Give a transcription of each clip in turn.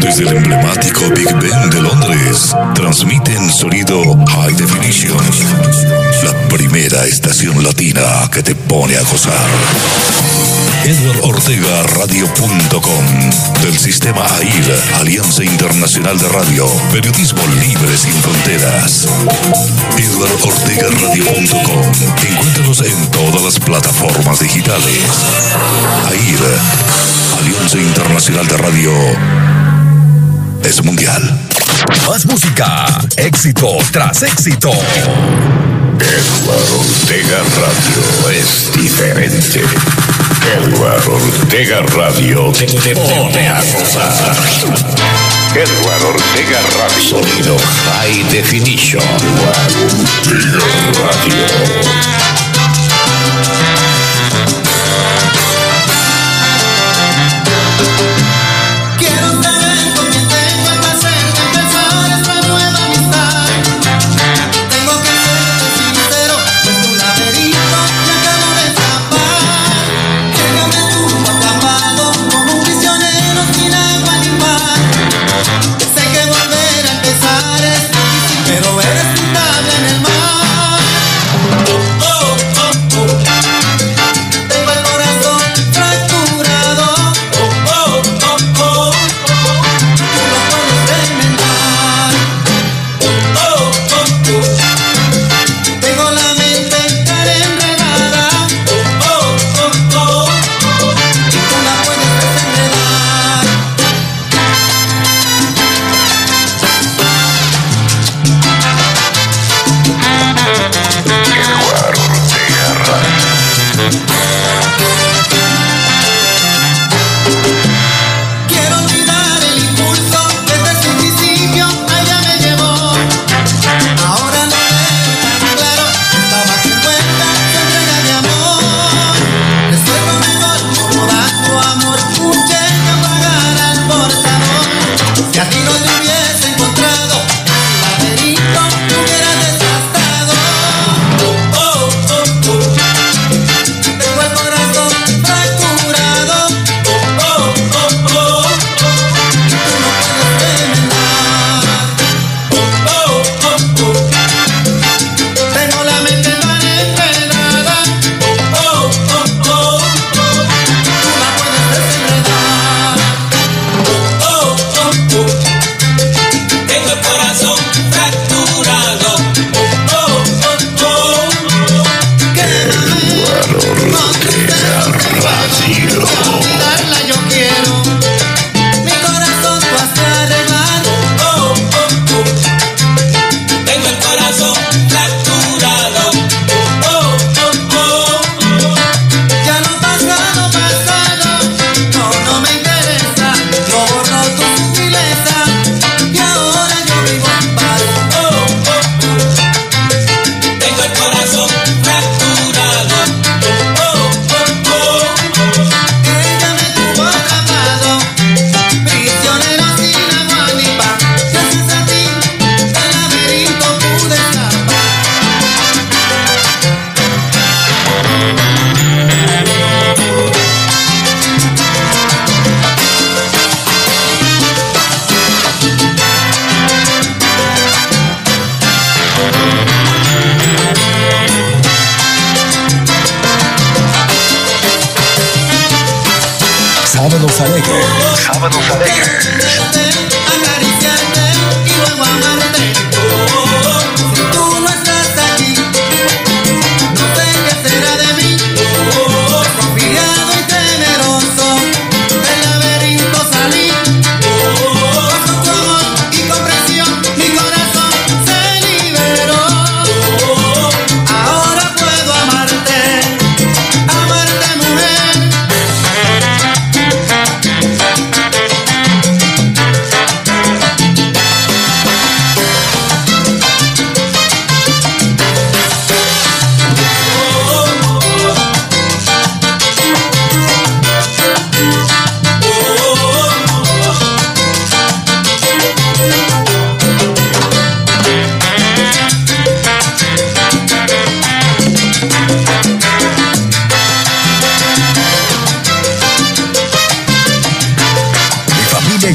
Desde el emblemático Big Ben de Londres, transmiten sonido High Definition. La primera estación latina que te pone a gozar. Radio.com del sistema AIR, Alianza Internacional de Radio, Periodismo Libre sin Fronteras. Radio.com Encuéntranos en todas las plataformas digitales. AIR, Alianza Internacional de Radio, es mundial. Más música, éxito tras éxito. Eduardo Ortega Radio es diferente. Eduardo Ortega Radio te, pone a gozar. Ortega Radio. Sonido High Definition. Eduardo Ortega Radio.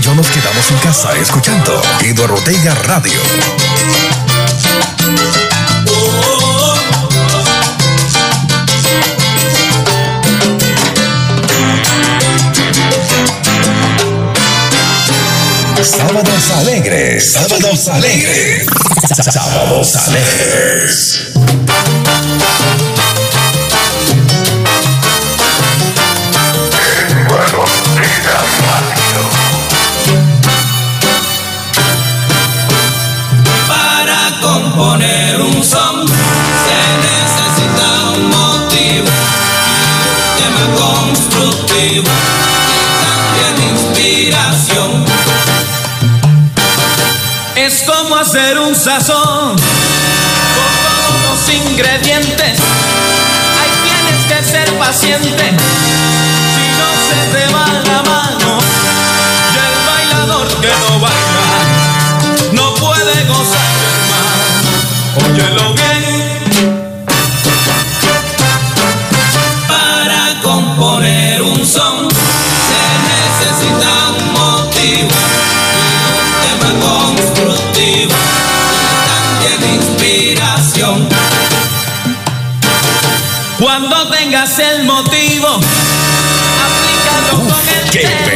yo nos quedamos en casa escuchando Guido Rotella Radio. Sábados alegres, sábados alegres, sábados alegres. sazón. Con todos los ingredientes, ahí tienes que ser paciente. Si no se te va la mano, y el bailador que no baila no puede gozar, hermano. Óyelo.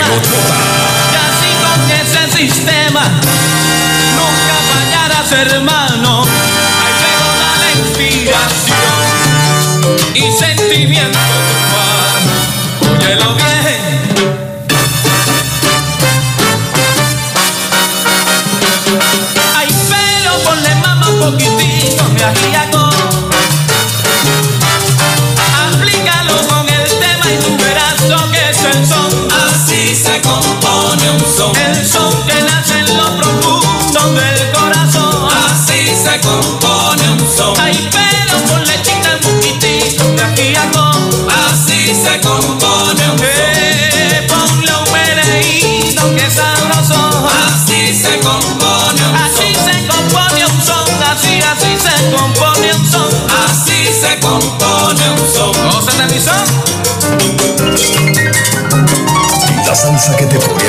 Y así con ese sistema, nunca fallarás, hermano. Hay luego la inspiración. Y se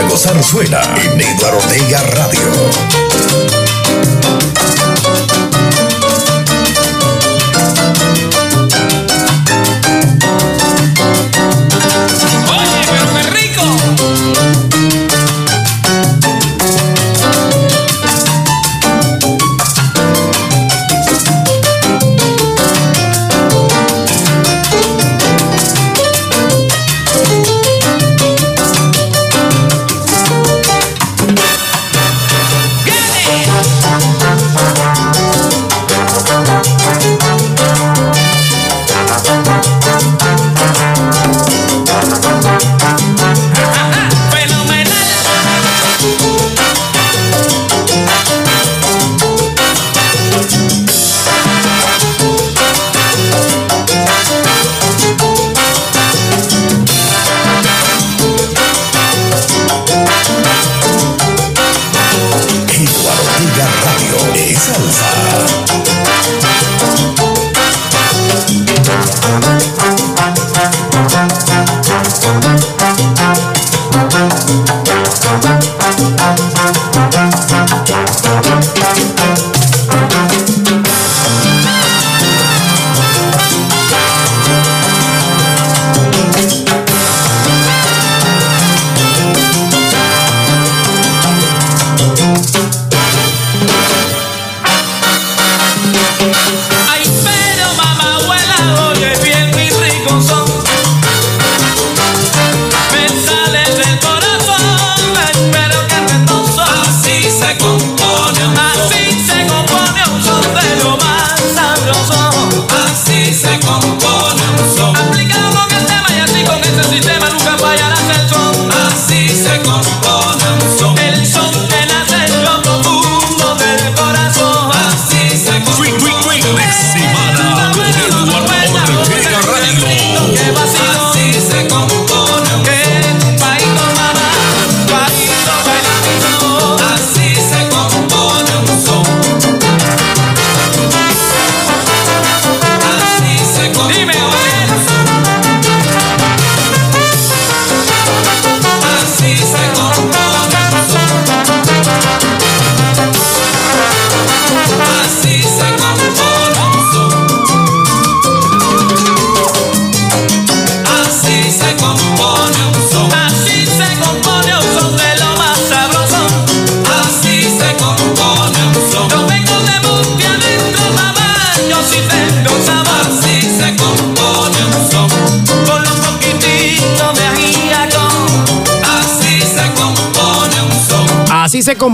Santiago Zarzuela en Eduardo Ortega Radio.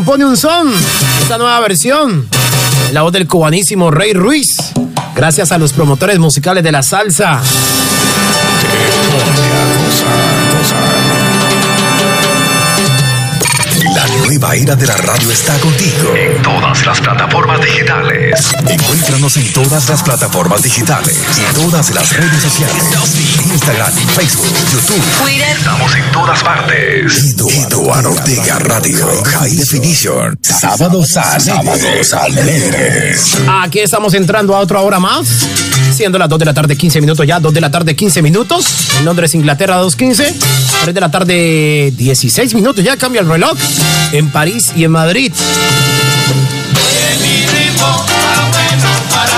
Compone un son. Esta nueva versión. La voz del cubanísimo Rey Ruiz. Gracias a los promotores musicales de la salsa. Nueva era de la radio está contigo. En todas las plataformas digitales. Encuéntranos en todas las plataformas digitales y todas las redes sociales. Instagram, Facebook, YouTube. Twitter. Estamos en todas partes. Eduardo Ortega Radio. High Definition. Sábados alegres. alegres. Aquí estamos entrando a otra hora más. Siendo las 2 de la tarde, 15 minutos ya. 2 de la tarde, 15 minutos. En Londres, Inglaterra, 2.15. 3 de la tarde, 16 minutos. Ya cambia el reloj en París y en Madrid.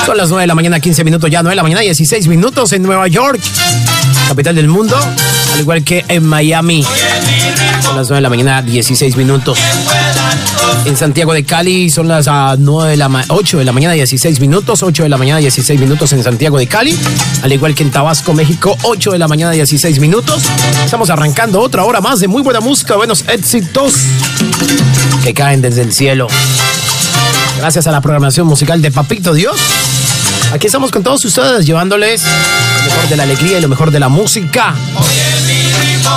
Son las 9 de la mañana, 15 minutos ya, 9 de la mañana, 16 minutos en Nueva York, capital del mundo, al igual que en Miami. Son las 9 de la mañana, 16 minutos. En Santiago de Cali son las 9 ah, de la 8 de la mañana, 16 minutos. 8 de la mañana, 16 minutos en Santiago de Cali. Al igual que en Tabasco, México, 8 de la mañana, 16 minutos. Estamos arrancando otra hora más de muy buena música, buenos éxitos que caen desde el cielo. Gracias a la programación musical de Papito Dios. Aquí estamos con todos ustedes llevándoles lo mejor de la alegría y lo mejor de la música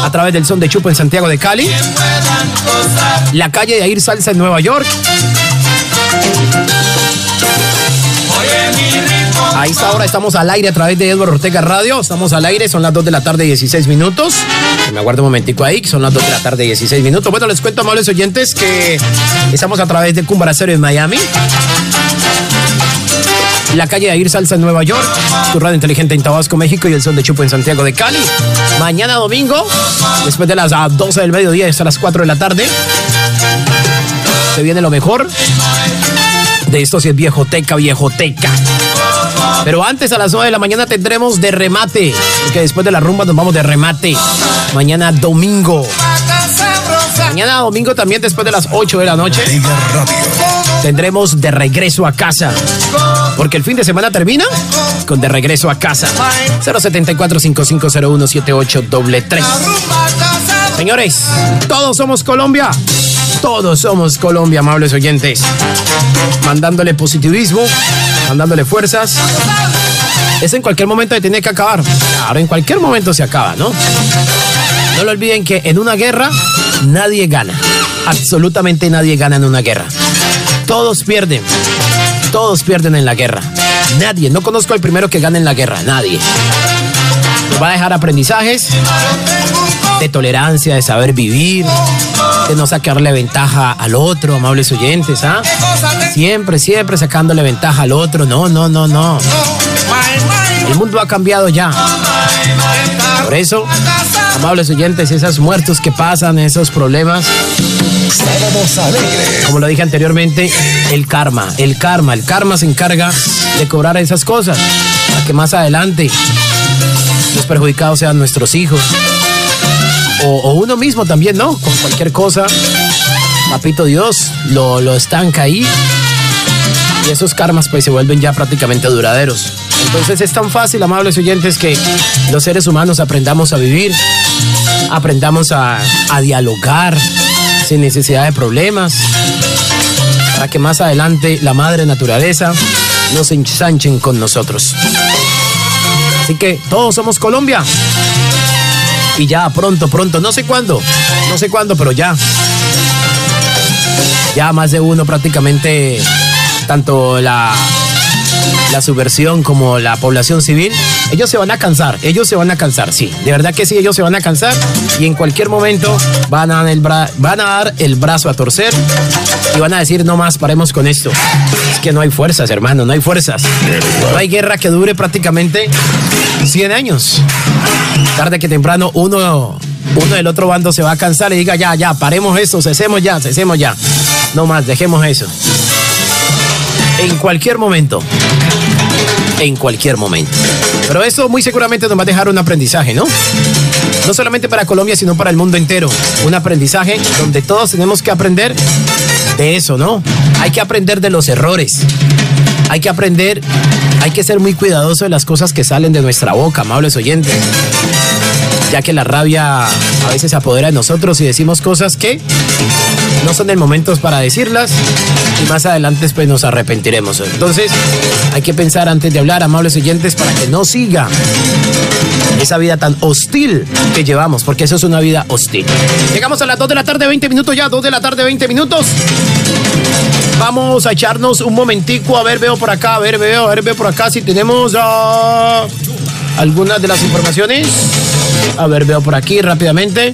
a través del son de Chupo en Santiago de Cali, la calle de Air Salsa en Nueva York. A esta hora estamos al aire a través de Edward Ortega Radio. Estamos al aire, son las 2 de la tarde, 16 minutos. Me aguardo un momentico ahí, que son las 2 de la tarde, 16 minutos. Bueno, les cuento, amables oyentes, que estamos a través de Cumbaracero en Miami la calle de Ir Salsa en Nueva York, tu radio inteligente en Tabasco, México y el son de Chupo en Santiago de Cali. Mañana domingo, después de las 12 ah, del mediodía hasta las 4 de la tarde, se viene lo mejor. De esto si es viejoteca, viejoteca. Pero antes a las 9 de la mañana tendremos de remate, porque después de la rumba nos vamos de remate. Mañana domingo. Mañana domingo también después de las 8 de la noche tendremos de regreso a casa. Porque el fin de semana termina con de regreso a casa. 074 5501 7833 Señores, todos somos Colombia. Todos somos Colombia, amables oyentes. Mandándole positivismo, mandándole fuerzas. Es en cualquier momento que tiene que acabar. Ahora en cualquier momento se acaba, ¿no? No lo olviden que en una guerra nadie gana. Absolutamente nadie gana en una guerra. Todos pierden. Todos pierden en la guerra. Nadie. No conozco al primero que gane en la guerra. Nadie. va a dejar aprendizajes de tolerancia, de saber vivir, de no sacarle ventaja al otro, amables oyentes, ¿ah? Siempre, siempre sacándole ventaja al otro. No, no, no, no. El mundo ha cambiado ya. Por eso, amables oyentes, esos muertos que pasan, esos problemas, como lo dije anteriormente, el karma, el karma, el karma se encarga de cobrar esas cosas para que más adelante los perjudicados sean nuestros hijos. O, uno mismo también, ¿no? Con cualquier cosa, papito Dios lo, lo estanca ahí. Y esos karmas pues se vuelven ya prácticamente duraderos. Entonces es tan fácil, amables oyentes, que los seres humanos aprendamos a vivir, aprendamos a, a dialogar, sin necesidad de problemas, para que más adelante la madre naturaleza nos ensanchen con nosotros. Así que todos somos Colombia. Y ya pronto, pronto, no sé cuándo, no sé cuándo, pero ya. Ya más de uno prácticamente, tanto la la subversión como la población civil, ellos se van a cansar, ellos se van a cansar, sí, de verdad que sí, ellos se van a cansar y en cualquier momento van a dar el, brazo a torcer y van a decir, no más, paremos con esto. Es que no hay fuerzas, hermano, no hay fuerzas. No hay guerra que dure prácticamente 100 años. Tarde que temprano uno uno del otro bando se va a cansar y diga, ya, ya, paremos esto, cesemos ya, cesemos ya. No más, dejemos eso en cualquier momento. En cualquier momento. Pero eso muy seguramente nos va a dejar un aprendizaje, ¿no? No solamente para Colombia, sino para el mundo entero. Un aprendizaje donde todos tenemos que aprender de eso, ¿no? Hay que aprender de los errores. Hay que aprender, hay que ser muy cuidadoso de las cosas que salen de nuestra boca, amables oyentes. Ya que la rabia a veces apodera de nosotros y decimos cosas que no son el momento para decirlas y más adelante pues nos arrepentiremos. Entonces hay que pensar antes de hablar, amables oyentes, para que no siga esa vida tan hostil que llevamos, porque eso es una vida hostil. Llegamos a las 2 de la tarde, 20 minutos ya, 2 de la tarde, 20 minutos. Vamos a echarnos un momentico, a ver, veo por acá, a ver, veo, a ver, veo por acá si tenemos uh, algunas de las informaciones. A ver, veo por aquí rápidamente.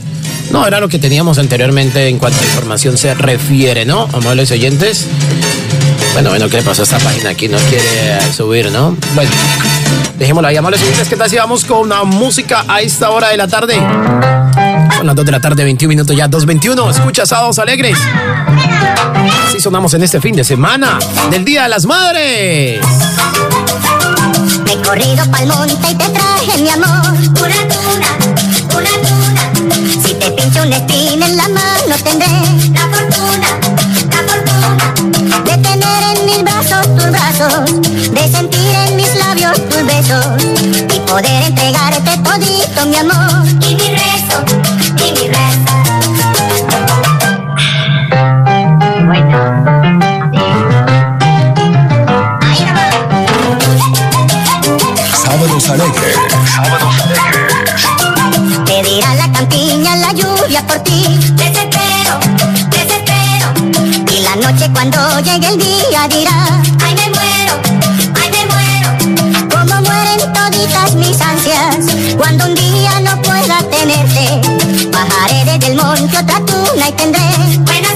No, era lo que teníamos anteriormente en cuanto a información se refiere, ¿no? Amables oyentes. Bueno, bueno, ¿qué le pasó a esta página aquí? No quiere subir, ¿no? Bueno, dejémoslo ahí, amables oyentes. ¿Qué tal si vamos con una música a esta hora de la tarde? Son las 2 de la tarde, 21 minutos ya, 2.21. Escucha Sábados Alegres. Así sonamos en este fin de semana del Día de las Madres. He corrido pa'l monte y te traje mi amor. Una tuna, una tuna. Si te pincho un espina en la mano tendré la fortuna, la fortuna. De tener en mis brazos tus brazos, de sentir en mis labios tus besos y poder entregarte todito mi amor. Y mi rezo, y mi rezo. Sábados alegres. Sábados alegres. Pedirá la campiña la lluvia por ti. Desespero, desespero. Y la noche cuando llegue el día dirá, ay me muero, ay me muero. Como mueren toditas mis ansias cuando un día no pueda tenerte. Bajaré desde el monte otra tuna y tendré buena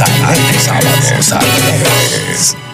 Antes, antes, antes, antes.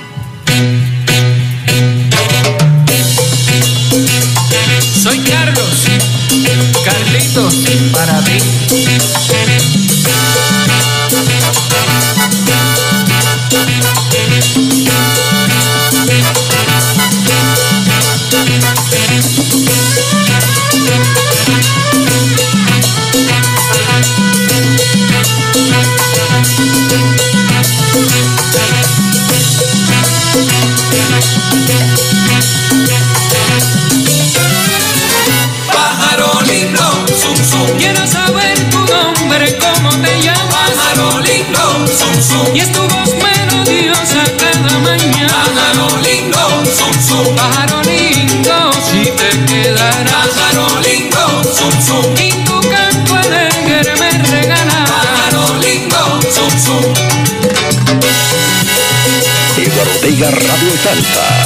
pájaro lindo, si te quedarás. Pájaro lindo, zum zum. Y tu canto alegre me regalarás. Pájaro lindo, zum zum. Eduardo Vega Radio Salta.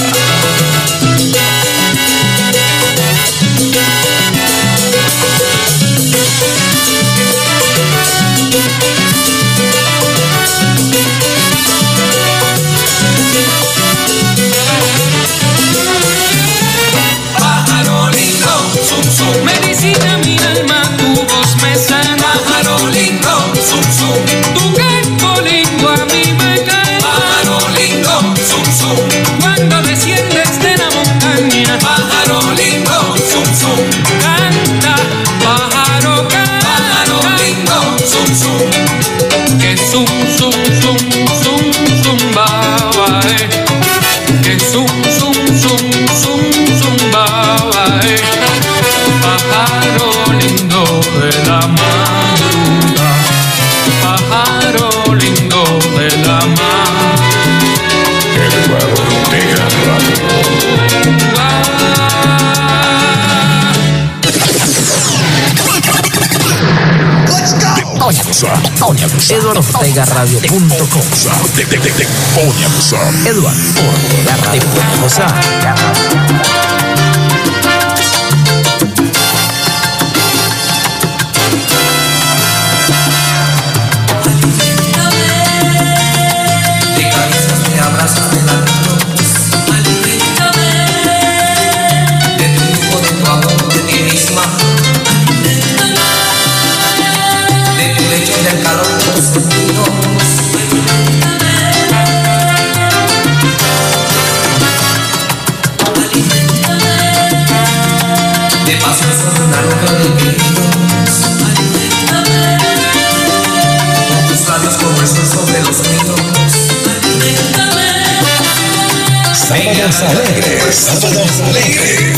Eduardo Ortega Radio punto com. Eduardo Ortega Radio. Sábados alegres.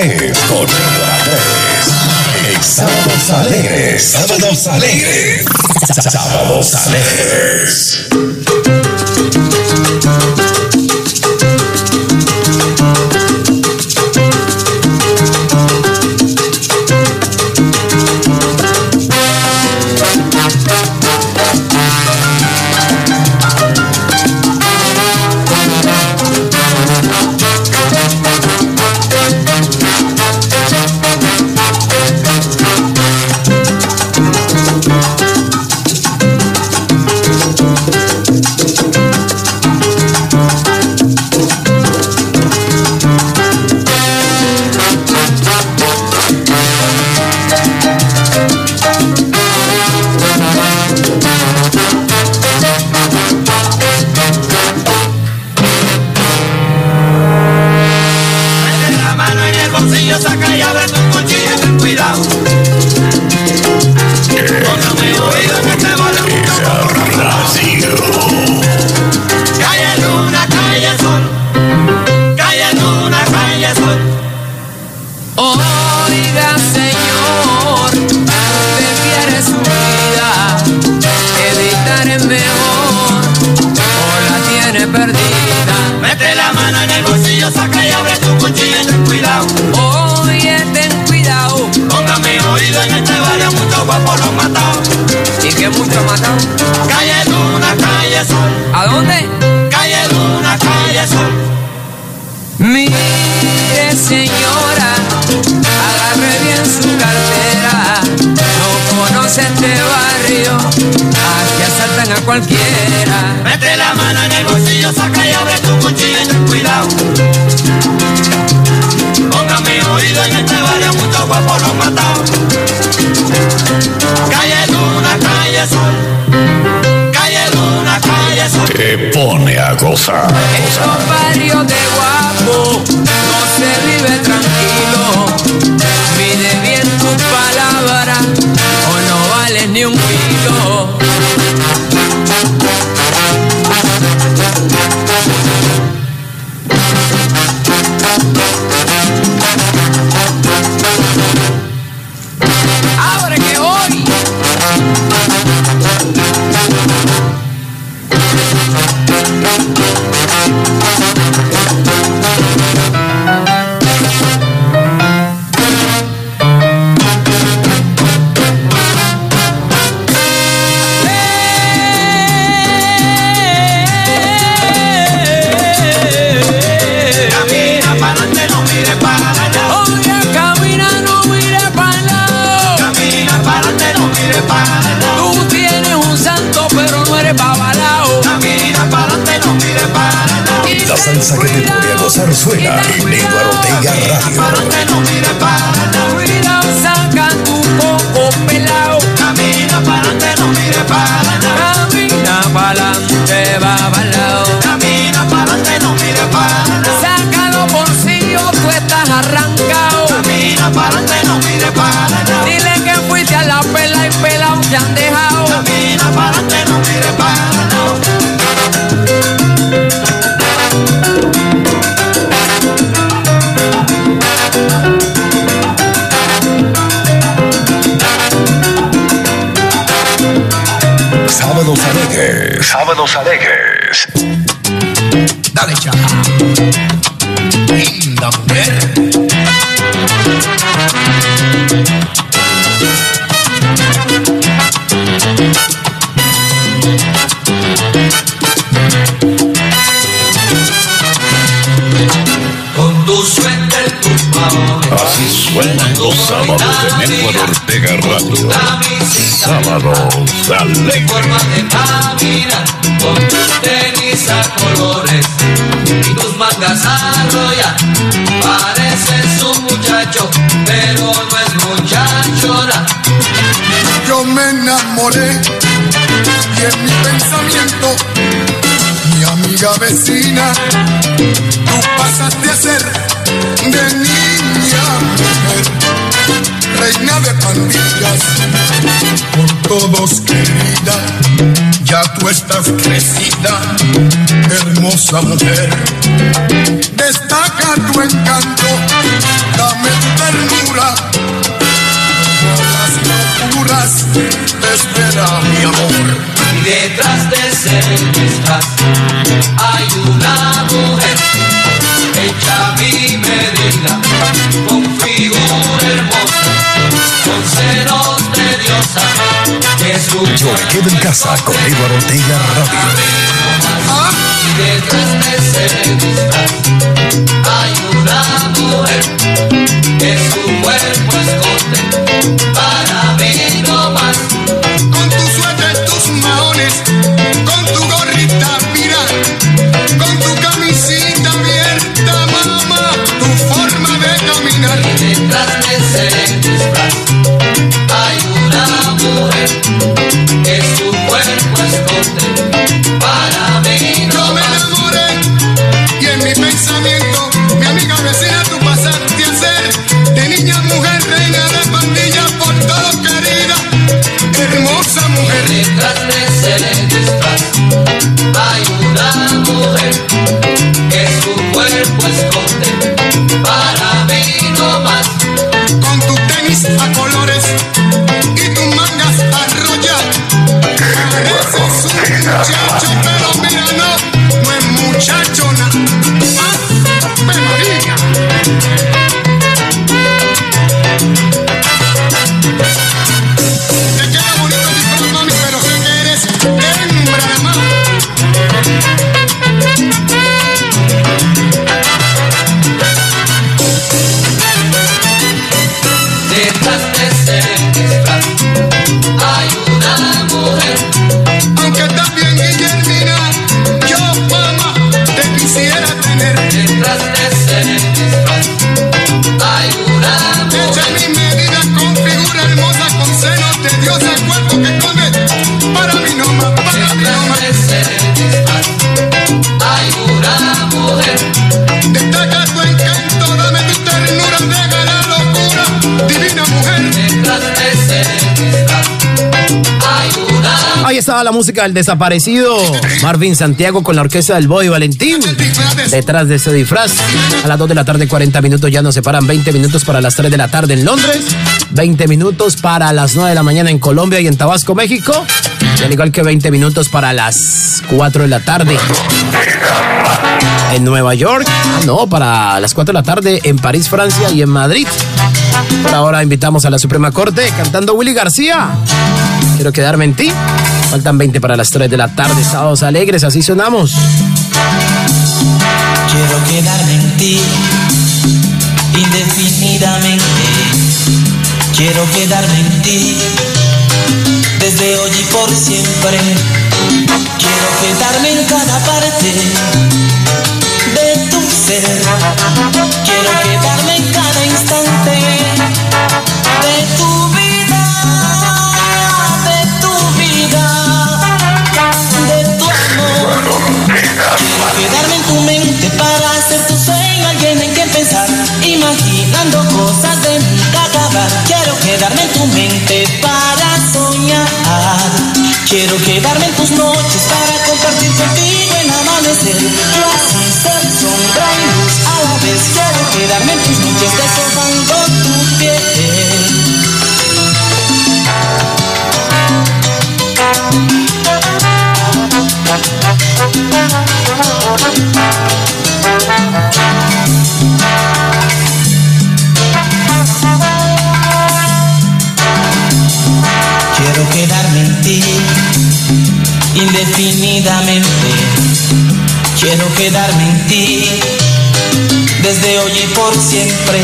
es con Sábados alegres. Sábados alegres. Sábados alegres. como lo. Y que mucho matan. Calle Luna, calle Sol. ¿A dónde? Calle Luna, calle Sol. Mire, señora, agarre bien su cartera. No conoce este barrio, aquí asaltan a cualquiera. Mete la mano en el bolsillo, saca y abre tu cuchillo y ten cuidado. Ponga mi oído en este barrio, muchos guapos los matados calle calle luna, calle. Te pone a gozar. Estos barrios de guapo no se vive tranquilo. Mide bien tus palabras o no vales ni un kilo. salsa que te pone a gozar suena en Eduardo Ortega Radio. Saca tu poco pelao. Camina para adelante, no mire para adelante. Camina para adelante, va. sábados alegres. Dale, chaja. Linda mujer. Con tu suéter, tu. Así suenan los sábados de Néstor Ortega Radio. Sábados alegres. Amiga vecina, tú pasaste a ser de niña reina de pandillas, por todos querida, ya tú estás crecida, hermosa mujer, destaca tu encanto, dame tu ternura las locuras te espera mi amor. Y detrás de ese disfraz hay una mujer hecha mi medida, con figura hermosa, con senos de diosa, que su Yo me quedo en casa con Edward Ortega Radio. Y detrás de ese disfraz hay una mujer que música del desaparecido Marvin Santiago con la orquesta del Boy Valentín. Detrás de ese disfraz, a las 2 de la tarde, 40 minutos, ya nos separan 20 minutos para las 3 de la tarde en Londres, 20 minutos para las 9 de la mañana en Colombia y en Tabasco, México, al igual que 20 minutos para las 4 de la tarde en Nueva York, ah, no, para las 4 de la tarde en París, Francia y en Madrid. Por ahora invitamos a la Suprema Corte cantando Willy García. Quiero quedarme en ti. Faltan 20 para las 3 de la tarde, sábados alegres, así sonamos. Quiero quedarme en ti indefinidamente. Quiero quedarme en ti desde por siempre. Quiero quedarme en cada parte por siempre.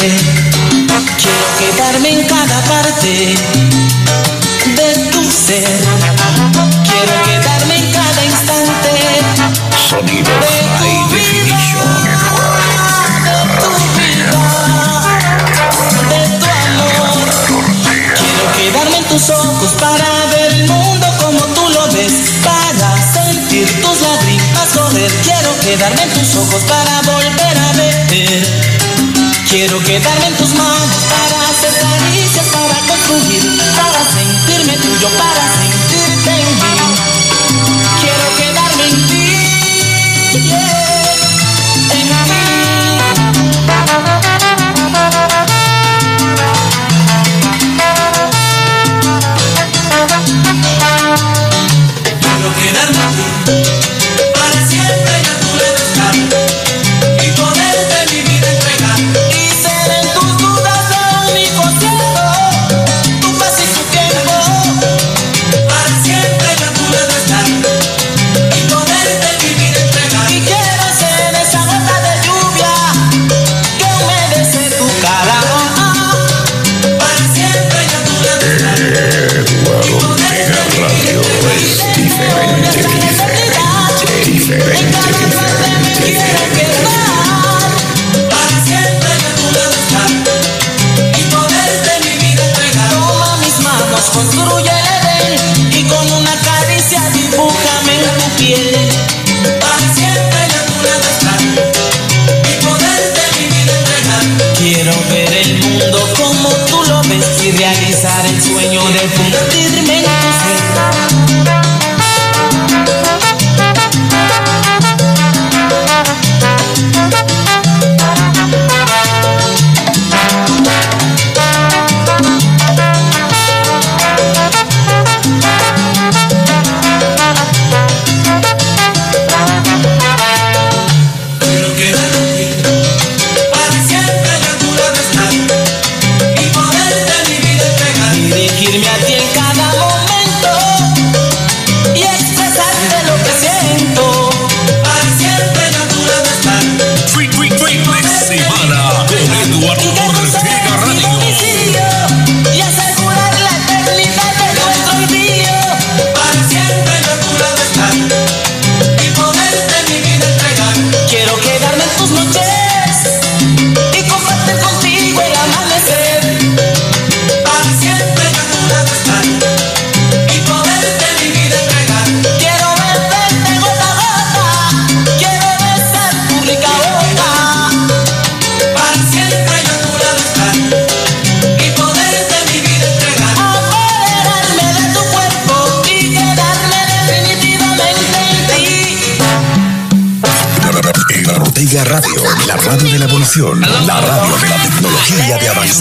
Quiero quedarme en cada parte de tu ser. Quiero quedarme en cada instante Sonido de High Definition. de tu vida, de tu amor. Quiero quedarme en tus ojos para ver el mundo como tú lo ves, para sentir tus lágrimas correr. Quiero quedarme en tus ojos para volver. Quiero quedarme en tus manos para hacer caricias, para construir, para sentirme tuyo, para sentirte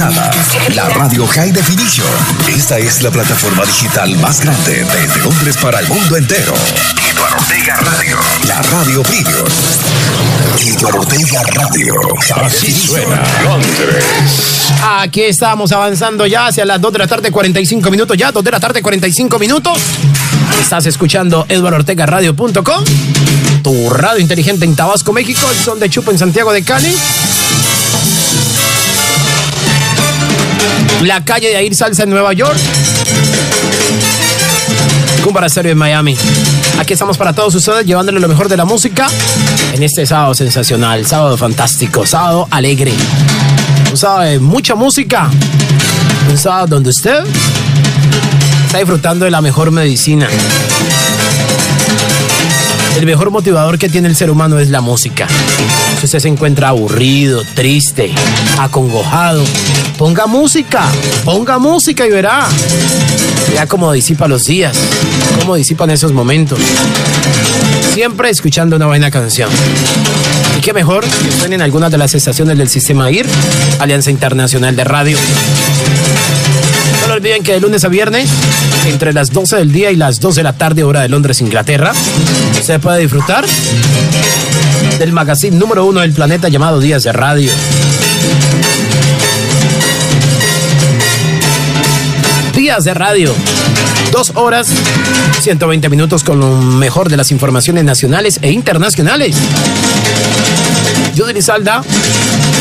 la radio High Definition. Esta es la plataforma digital más grande desde Londres para el mundo entero. Eduardo Ortega Radio, la radio premium. Eduardo Ortega Radio. Así suena Londres. Aquí estamos avanzando ya hacia las 2 de la tarde, 45 minutos. Ya, 2 de la tarde, 45 minutos. Estás escuchando eduardortegaradio.com, tu radio inteligente en Tabasco, México, el son de Chupo en Santiago de Cali. La calle de Air Salsa en Nueva York. Cumbara Stereo en Miami. Aquí estamos para todos ustedes llevándole lo mejor de la música en este sábado sensacional, sábado fantástico, sábado alegre. Un sábado de mucha música. Un sábado donde usted está disfrutando de la mejor medicina. El mejor motivador que tiene el ser humano es la música. Si usted se encuentra aburrido, triste, acongojado, ponga música, ponga música y verá. Vea cómo disipa los días, cómo disipan esos momentos. Siempre escuchando una buena canción. Y qué mejor que estén en algunas de las estaciones del sistema IR, Alianza Internacional de Radio. Solo olviden que de lunes a viernes, entre las 12 del día y las 2 de la tarde, hora de Londres, Inglaterra, se puede disfrutar del magazine número uno del planeta llamado Días de Radio. Días de Radio. Dos horas, 120 minutos con lo mejor de las informaciones nacionales e internacionales. Judy Lizalda,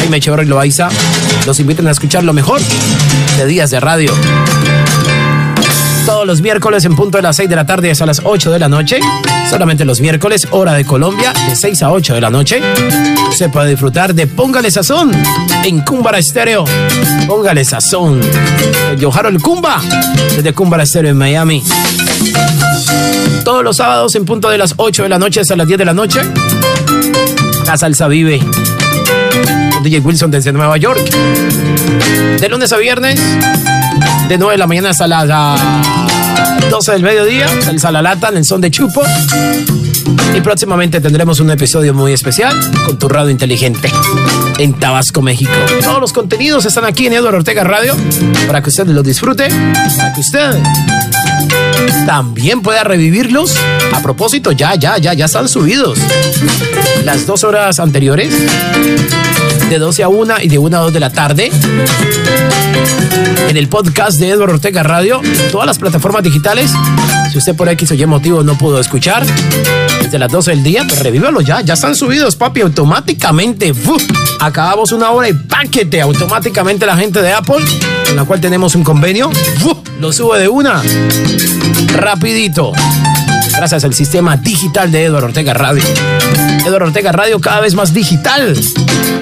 Jaime Echeverri Loaiza, los invitan a escuchar lo mejor de Días de Radio. Todos los miércoles en punto de las 6 de la tarde hasta las 8 de la noche. Solamente los miércoles, hora de Colombia, de 6 a 8 de la noche. Se puede disfrutar de Póngale Sazón en Cumbara Estéreo. Póngale Sazón. Yo Harold Cumba, desde Cumbara Estéreo en Miami. Todos los sábados en punto de las 8 de la noche hasta las 10 de la noche. La salsa vive. DJ Wilson desde Nueva York. De lunes a viernes, de 9 de la mañana hasta las ah, 12 del mediodía, salsa la lata en el son de chupo. Y próximamente tendremos un episodio muy especial con tu radio inteligente en Tabasco, México. Todos los contenidos están aquí en Eduardo Ortega Radio para que usted los disfrute, para que usted también pueda revivirlos. A propósito, ya, ya, ya, ya están subidos. Las dos horas anteriores, de 12 a 1 y de 1 a 2 de la tarde, en el podcast de Eduardo Ortega Radio, todas las plataformas digitales. Si usted por X o Y motivo no pudo escuchar, desde las 12 del día, pues revívalo ya, ya están subidos, papi, automáticamente. Acabamos una hora y paquete automáticamente la gente de Apple, con la cual tenemos un convenio. Lo sube de una, rapidito. Gracias al sistema digital de Eduardo Ortega Radio. Eduardo Ortega Radio cada vez más digital.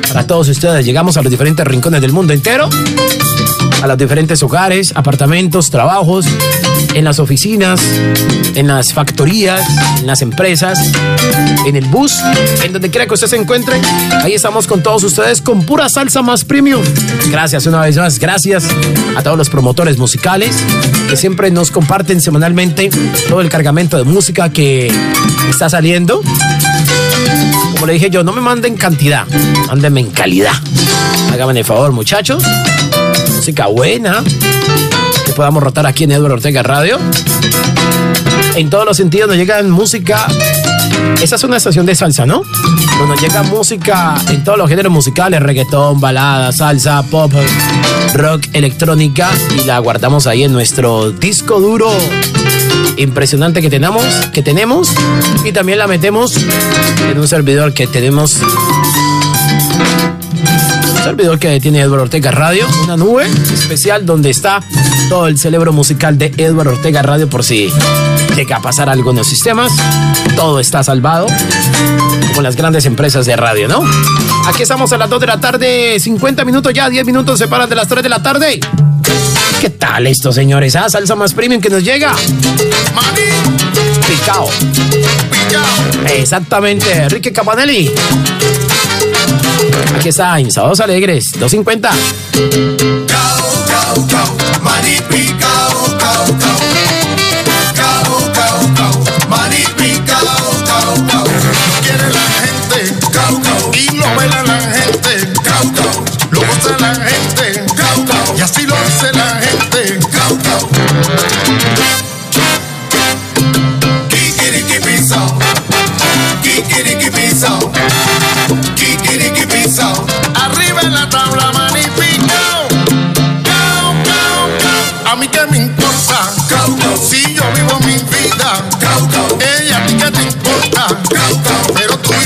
Para todos ustedes, llegamos a los diferentes rincones del mundo entero a los diferentes hogares, apartamentos, trabajos, en las oficinas, en las factorías, en las empresas, en el bus, en donde quiera que usted se encuentre. Ahí estamos con todos ustedes con pura salsa más premium. Gracias una vez más, gracias a todos los promotores musicales que siempre nos comparten semanalmente todo el cargamento de música que está saliendo. Como le dije yo, no me manden cantidad, mándenme en calidad. Háganme el favor, muchachos música buena podamos rotar aquí en Eduardo Ortega Radio. En todos los sentidos nos llega música. Esa es una estación de salsa, ¿no? Nos llega música en todos los géneros musicales: reggaetón, balada, salsa, pop, rock, electrónica. Y la guardamos ahí en nuestro disco duro impresionante que tenemos, que tenemos. Y también la metemos en un servidor que tenemos servidor que tiene Eduardo Ortega Radio, una nube especial donde está todo el cerebro musical de Eduardo Ortega Radio por si llega a pasar algo en los sistemas. Todo está salvado, como las grandes empresas de radio, ¿no? Aquí estamos a las 2 de la tarde, 50 minutos ya, 10 minutos separan de las 3 de la tarde. ¿Qué tal esto, señores? Ah, salsa más premium que nos llega. Picao. Exactamente, Enrique Capanelli. Aquí está, en Sábados Alegres, 250. Quiere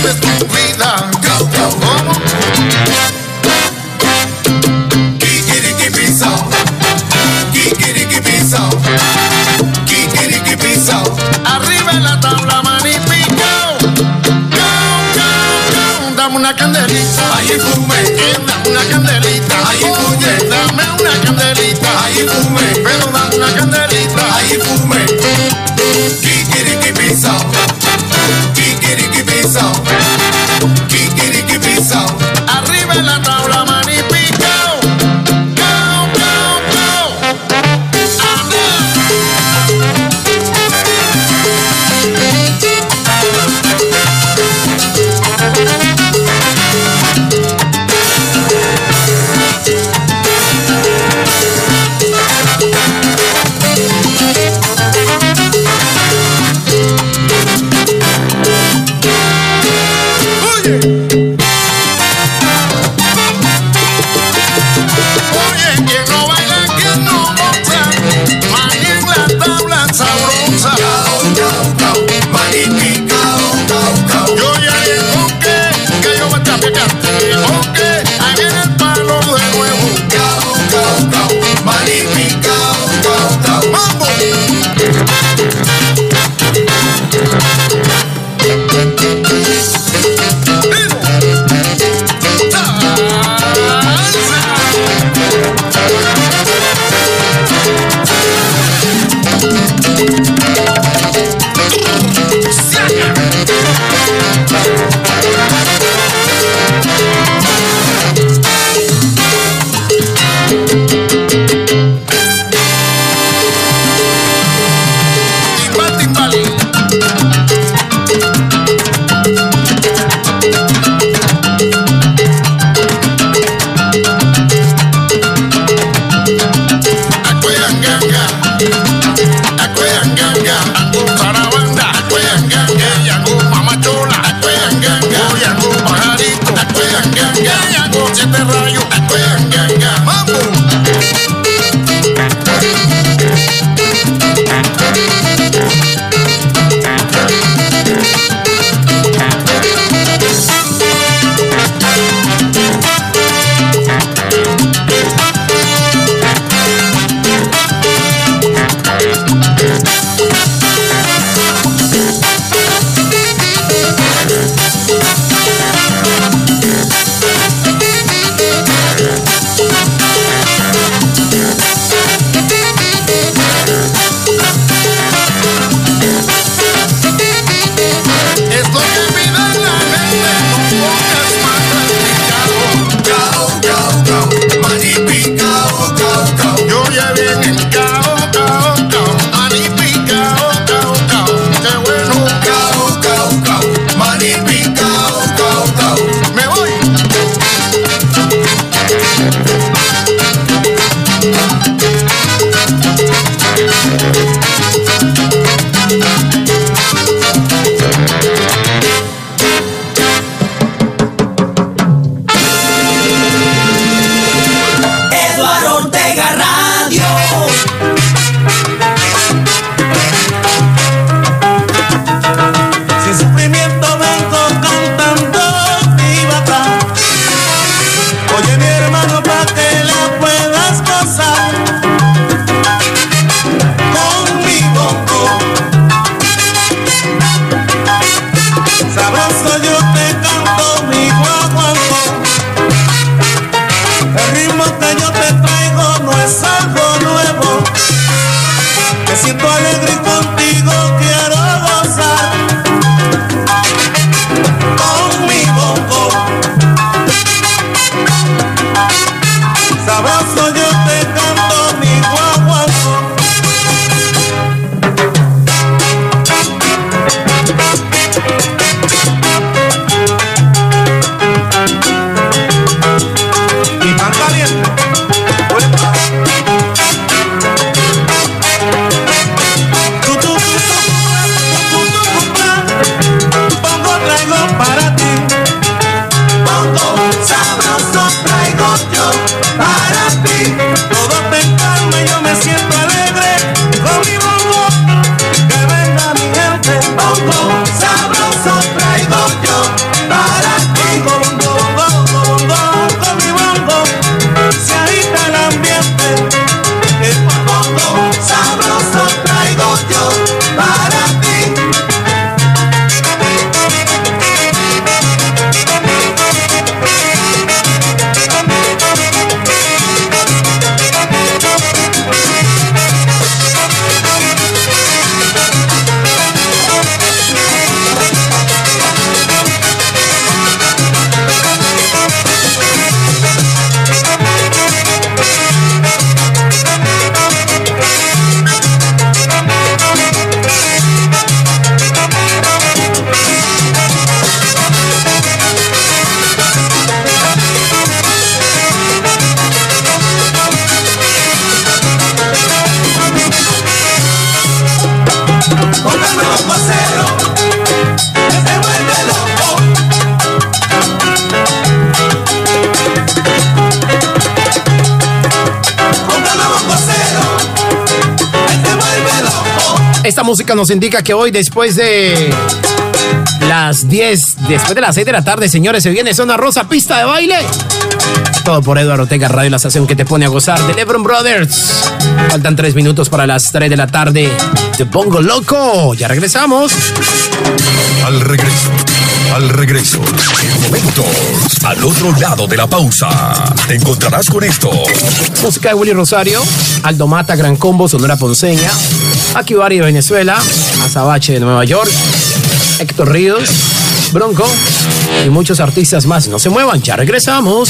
vives tu vida. ¿Cómo? Kikiriki-piso, kikiriki-piso, kikiriki-piso. Arriba en la tabla manifico. Cao, cao, cao. Dame una candelita, ahí fume. Dame una candelita, ahí fume. Dame una candelita, ahí fume. Pero dame una candelita, ahí fume. give me some. Música nos indica que hoy, después de las 10, después de las 6 de la tarde, señores, se viene Zona Rosa, pista de baile. Todo por Eduardo Ortega Radio, la estación que te pone a gozar de Lebron Brothers. Faltan 3 minutos para las 3 de la tarde. Te pongo loco. Ya regresamos. Al regreso, al regreso, en momentos, al otro lado de la pausa, te encontrarás con esto. Música de Willy Rosario, Aldo Mata, Gran Combo, Sonora Ponceña, Akivari de Venezuela, Azabache de Nueva York, Héctor Ríos, Bronco y muchos artistas más. No se muevan, ya regresamos.